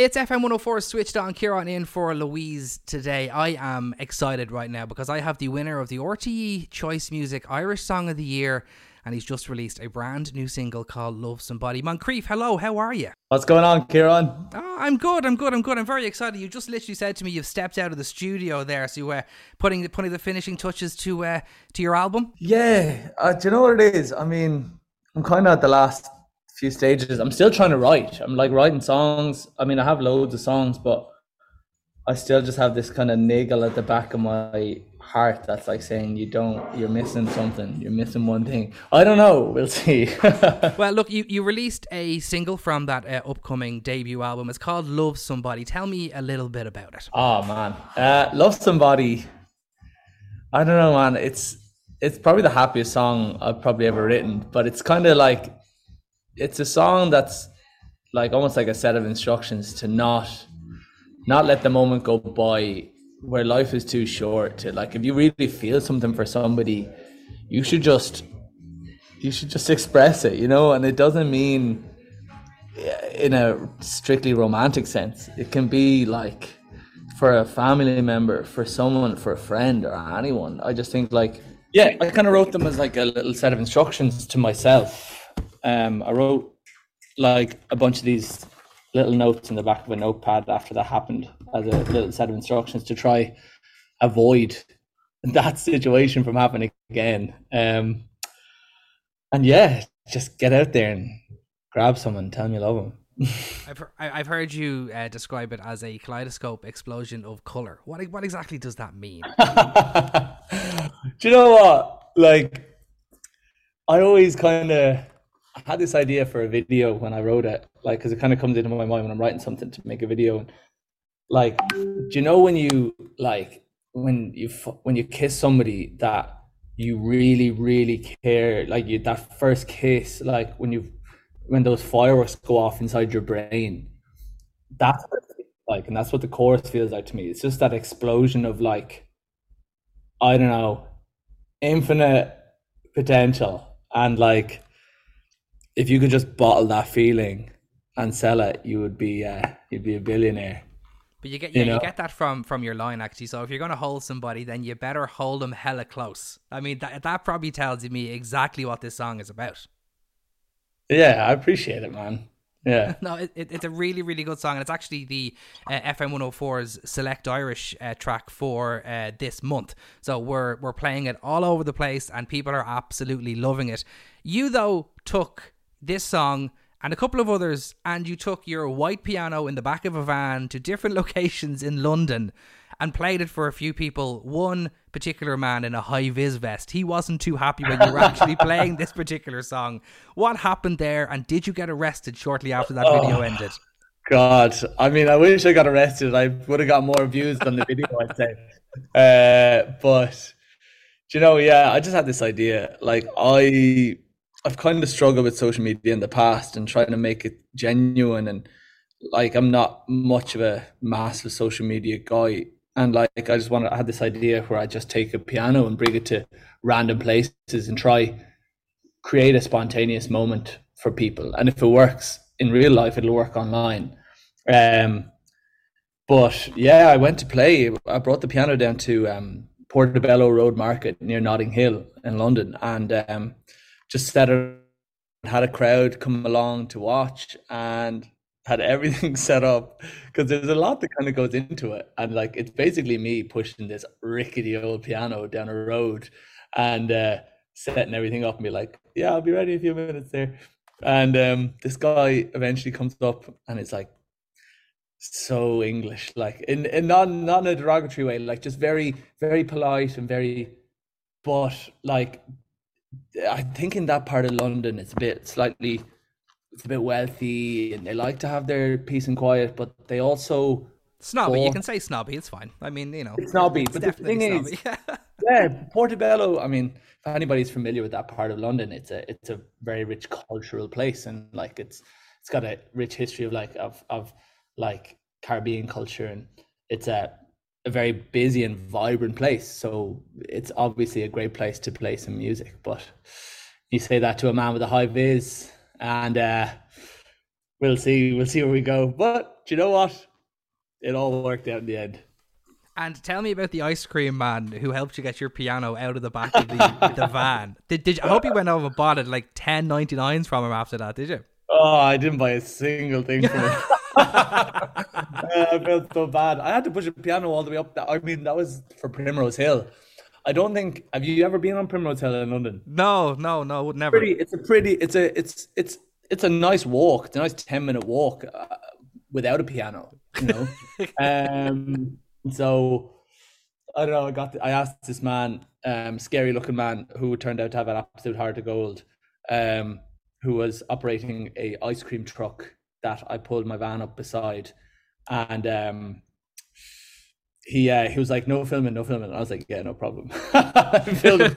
It's FM 104 switched on. Kieran in for Louise today. I am excited right now because I have the winner of the RTE Choice Music Irish Song of the Year and he's just released a brand new single called Love Somebody. Moncrieff, hello, how are you? What's going on, Kieran? Oh, I'm good, I'm good, I'm good. I'm very excited. You just literally said to me you've stepped out of the studio there, so you uh, putting putting the finishing touches to uh, to your album. Yeah, uh, do you know what it is? I mean, I'm kind of at the last few stages. I'm still trying to write. I'm like writing songs. I mean, I have loads of songs, but I still just have this kind of niggle at the back of my heart that's like saying you don't you're missing something. You're missing one thing. I don't know. We'll see. Well look you, you released a single from that uh, upcoming debut album. It's called love somebody. Tell me a little bit about it. Oh man. Uh, love somebody i don't know man. It's it's probably the happiest song i've probably ever written but it's kind of like it's a song that's like almost like a set of instructions to not not let the moment go by where life is too short to like if you really feel something for somebody you should just you should just express it you know? And it doesn't mean eh, in a strictly romantic sense. It can be like for a family member for someone for a friend or anyone. I just think like yeah i kind of wrote them as like a little set of instructions to myself um i wrote like a bunch of these little notes in the back of a notepad after that happened as a little set of instructions to try avoid that situation from happening again. Um, and yeah, just get out there and grab someone, tell them you love them. I've I've heard you uh, describe it as a kaleidoscope explosion of color. What what exactly does that mean? Do you know what? Like, I always kind of had this idea for a video when I wrote it, like, because it kind of comes into my mind when I'm writing something to make a video. And like do you know when you like when you when you kiss somebody that you really really care like you that first kiss like when you when those fireworks go off inside your brain that's like and that's what the chorus feels like to me it's just that explosion of like i don't know infinite potential and like if you could just bottle that feeling and sell it you would be uh, you'd be a billionaire but you get yeah, you, know? you, get that from from your line actually. So if you're gonna hold somebody, then you better hold them hella close. I mean that that probably tells me exactly what this song is about. Yeah, I appreciate it, man. Yeah. no, it, it, it's a really, really good song. And it's actually the uh, FM 104's Select Irish uh, track for uh, this month. So we're, we're playing it all over the place and people are absolutely loving it. You, though, took this song and a couple of others, and you took your white piano in the back of a van to different locations in London and played it for a few people. One particular man in a high vis vest, he wasn't too happy when you were actually playing this particular song. What happened there, and did you get arrested shortly after that oh, video ended? God, I mean, I wish I got arrested. I would have got more views than the video, I'd say. Uh, but, you know, yeah, I just had this idea. Like, I I've kind of struggled with social media in the past and trying to make it genuine and like I'm not much of a massive social media guy. And like I just wanted I had this idea where I just take a piano and bring it to random places and try create a spontaneous moment for people. And if it works in real life it'll work online. Um but yeah I went to play. I brought the piano down to um Portobello Road Market near Notting Hill in London. And um just set it, had a crowd come along to watch and had everything set up because there's a lot that kind of goes into it. And like it's basically me pushing this rickety old piano down a road and uh, setting everything up and be like yeah i'll be ready in a few minutes there. And um, this guy eventually comes up and it's like so english like in, in not not in a derogatory way like just very very polite and very but like I think in that part of London, it's a bit slightly, it's a bit wealthy, and they like to have their peace and quiet, but they also snobby. You can say snobby. It's fine. I mean, you know, it's snobby. It's but the thing snobby. is, yeah, Portobello. I mean, if anybody's familiar with that part of London, it's a it's a very rich cultural place, and like it's it's got a rich history of like of of like Caribbean culture, and it's a a very busy and vibrant place. So it's obviously a great place to play some music. But you say that to a man with a high vis, and uh, we'll see. We'll see where we go. But do you know what? It all worked out in the end. And tell me about the ice cream man who helped you get your piano out of the back of the, the van. Did, did you, I hope you went over and bought it like ten ninety nines from him after that? Did you? Oh, I didn't buy a single thing from him. I felt so bad. I had to push a piano all the way up. I mean, that was for Primrose Hill. I don't think. Have you ever been on Primrose Hill in London? No, no, no, never. Pretty, it's a pretty. It's a. It's it's it's a nice walk. It's a nice ten minute walk uh, without a piano. You know. um. So I don't know. I got. The, I asked this man, um, scary looking man, who turned out to have an absolute heart of gold, um, who was operating a ice cream truck that I pulled my van up beside, and um, he uh, he was like, "No filming, no filming." And I was like, "Yeah, no problem." filming,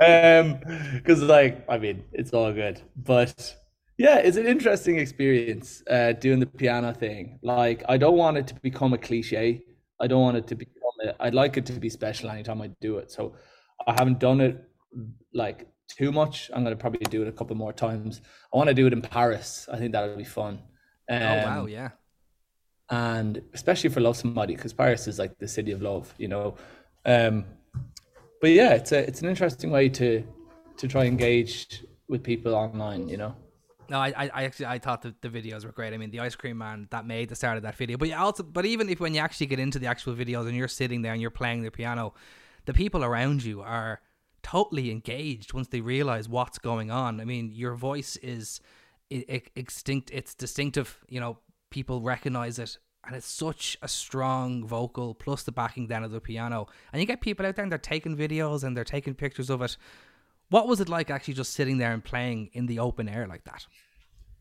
um, because like I mean, it's all good, but yeah, it's an interesting experience uh, doing the piano thing. Like, I don't want it to become a cliche. I don't want it to become. A, I'd like it to be special anytime I do it. So I haven't done it like too much. I'm gonna probably do it a couple more times. I want to do it in Paris. I think that would be fun. Um, oh wow, yeah. And especially for Love Somebody, because Paris is like the city of love, you know. Um, but yeah, it's a it's an interesting way to to try engage with people online, you know. No, I, I actually I thought the, the videos were great. I mean, the ice cream man that made the start of that video, but you also, but even if when you actually get into the actual videos and you're sitting there and you're playing the piano, the people around you are totally engaged once they realize what's going on. I mean, your voice is extinct. It's distinctive. You know, people recognize it, and it's such a strong vocal plus the backing down of the piano. And you get people out there and they're taking videos and they're taking pictures of it. What was it like actually just sitting there and playing in the open air like that?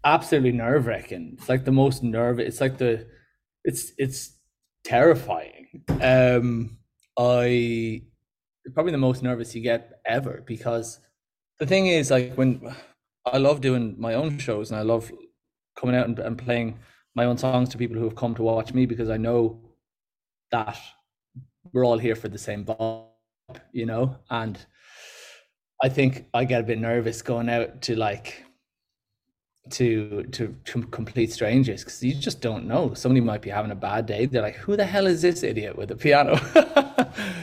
Absolutely nerve wracking. It's like the most nerve. It's like the, it's it's terrifying. Um, I probably the most nervous you get ever because the thing is like when I love doing my own shows and I love coming out and, and playing my own songs to people who have come to watch me because I know that we're all here for the same vibe, you know, and I think I get a bit nervous going out to like to to, to complete strangers because you just don't know. Somebody might be having a bad day. They're like, "Who the hell is this idiot with a piano?"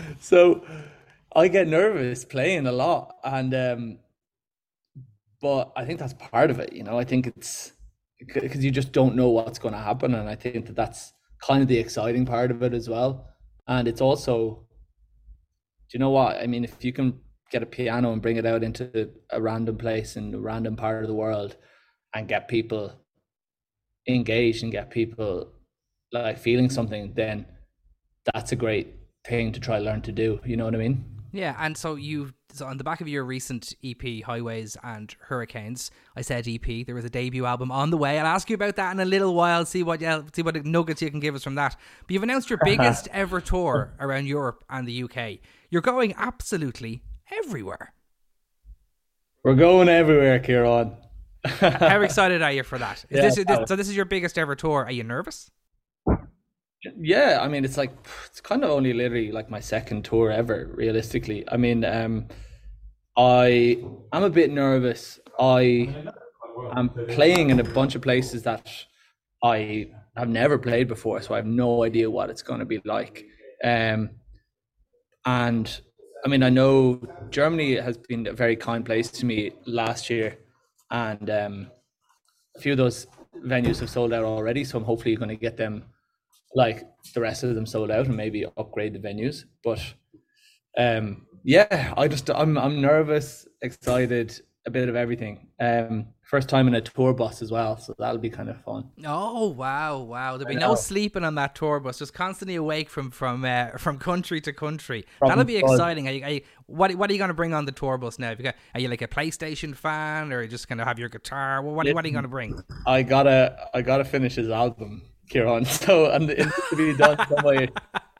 so I get nervous playing a lot, and um, but I think that's part of it. You know, I think it's because you just don't know what's going to happen, and I think that that's kind of the exciting part of it as well. And it's also, do you know what I mean? If you can get a piano and bring it out into a random place in a random part of the world and get people engaged and get people like feeling something, then that's a great thing to try learn to do. You know what I mean? Yeah, and so you so on the back of your recent EP, Highways and Hurricanes, I said EP. There was a debut album on the way. I'll ask you about that in a little while. See what you see what nuggets you can give us from that. But you've announced your biggest ever tour around Europe and the UK. You're going absolutely everywhere. We're going everywhere, Kieran. How excited are you for that? Is yeah, this, this, so this is your biggest ever tour. Are you nervous? Yeah, I mean it's like it's kind of only literally like my second tour ever, realistically. I mean, um I I'm a bit nervous. I am playing in a bunch of places that I have never played before, so I have no idea what it's going to be like. Um, and I mean, I know Germany has been a very kind place to me last year, and um, a few of those venues have sold out already. So I'm hopefully going to get them, like the rest of them, sold out, and maybe upgrade the venues. But um, yeah, I just I'm I'm nervous, excited, a bit of everything. Um, first time in a tour bus as well, so that'll be kind of fun. Oh wow, wow! There'll be no sleeping on that tour bus, just constantly awake from from uh, from country to country. From that'll be exciting. Are you, are you, what what are you going to bring on the tour bus now? You are you like a PlayStation fan, or are you just going to have your guitar? What what, what are you going to bring? I gotta I gotta finish his album, Kieran. So and it needs to be done somewhere.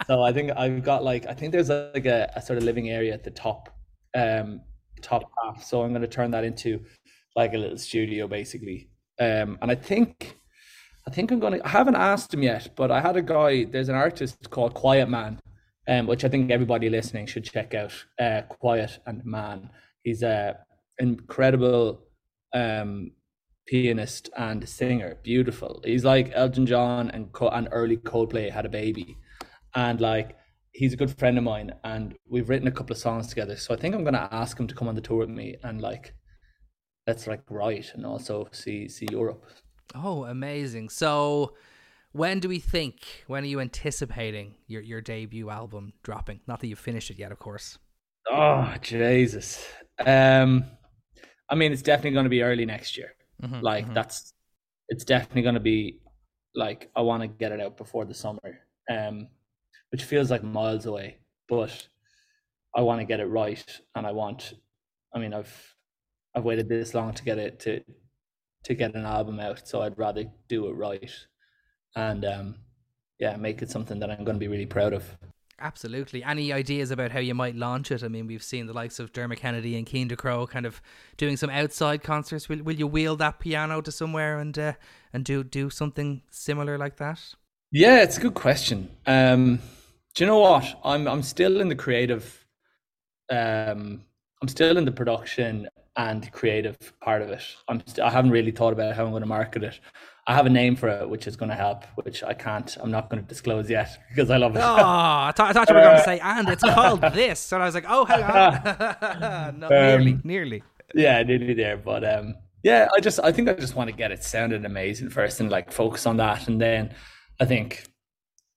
so I think I've got like I think there's like a, a sort of living area at the top. Um, top half. So I'm going to turn that into like a little studio basically. Um, and I think, I think I'm to, I haven't asked him yet, but I had a guy, there's an artist called Quiet Man, um, which I think everybody listening should check out. Uh, Quiet and Man. He's a incredible um, pianist and singer. Beautiful. He's like Elton John and and early Coldplay had a baby, and like he's a good friend of mine, and we've written a couple of songs together. So I think I'm gonna ask him to come on the tour with me and like let's like write and also see see Europe. Oh, amazing! So. When do we think? When are you anticipating your, your debut album dropping? Not that you've finished it yet, of course. Oh Jesus! Um, I mean, it's definitely going to be early next year. Mm-hmm, like mm-hmm. that's, it's definitely going to be like I want to get it out before the summer. Um, which feels like miles away, but I want to get it right, and I want. I mean, I've I've waited this long to get it to to get an album out, so I'd rather do it right, and um, yeah, make it something that I'm going to be really proud of. Absolutely. Any ideas about how you might launch it? I mean, we've seen the likes of Dermot Kennedy and Cian Ducrot kind of doing some outside concerts. Will Will you wheel that piano to somewhere and uh, and do do something similar like that? Yeah, it's a good question. Um, do you know what? I'm I'm still in the creative. Um, I'm still in the production and creative part of it. I'm st- I haven't really thought about how I'm going to market it. I have a name for it, which is going to help, which I can't. I'm not going to disclose yet because I love it. Oh, I, th- I thought you were going to say, and it's called this, and I was like, oh, hang on, no, nearly, um, nearly. Yeah, nearly there, but um, yeah, I just, I think I just want to get it sounding amazing first, and like focus on that, and then I think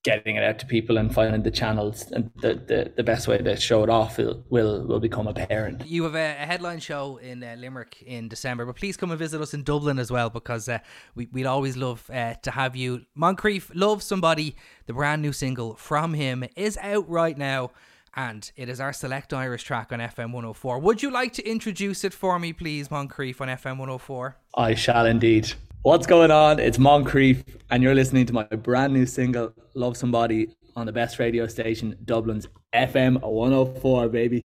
getting it out to people and finding the channels and the, the, the best way to show it off will will, will become apparent. You have a, a headline show in uh, Limerick in December, but please come and visit us in Dublin as well because uh, we, we'd always love uh, to have you. Moncrieff, Love Somebody, the brand new single from him, is out right now and it is our select Irish track on FM 104. Would you like to introduce it for me, please, Moncrieff, on FM 104? I shall indeed. What's going on? It's Moncrieff, and you're listening to my brand new single, Love Somebody, on the best radio station, Dublin's FM 104, baby.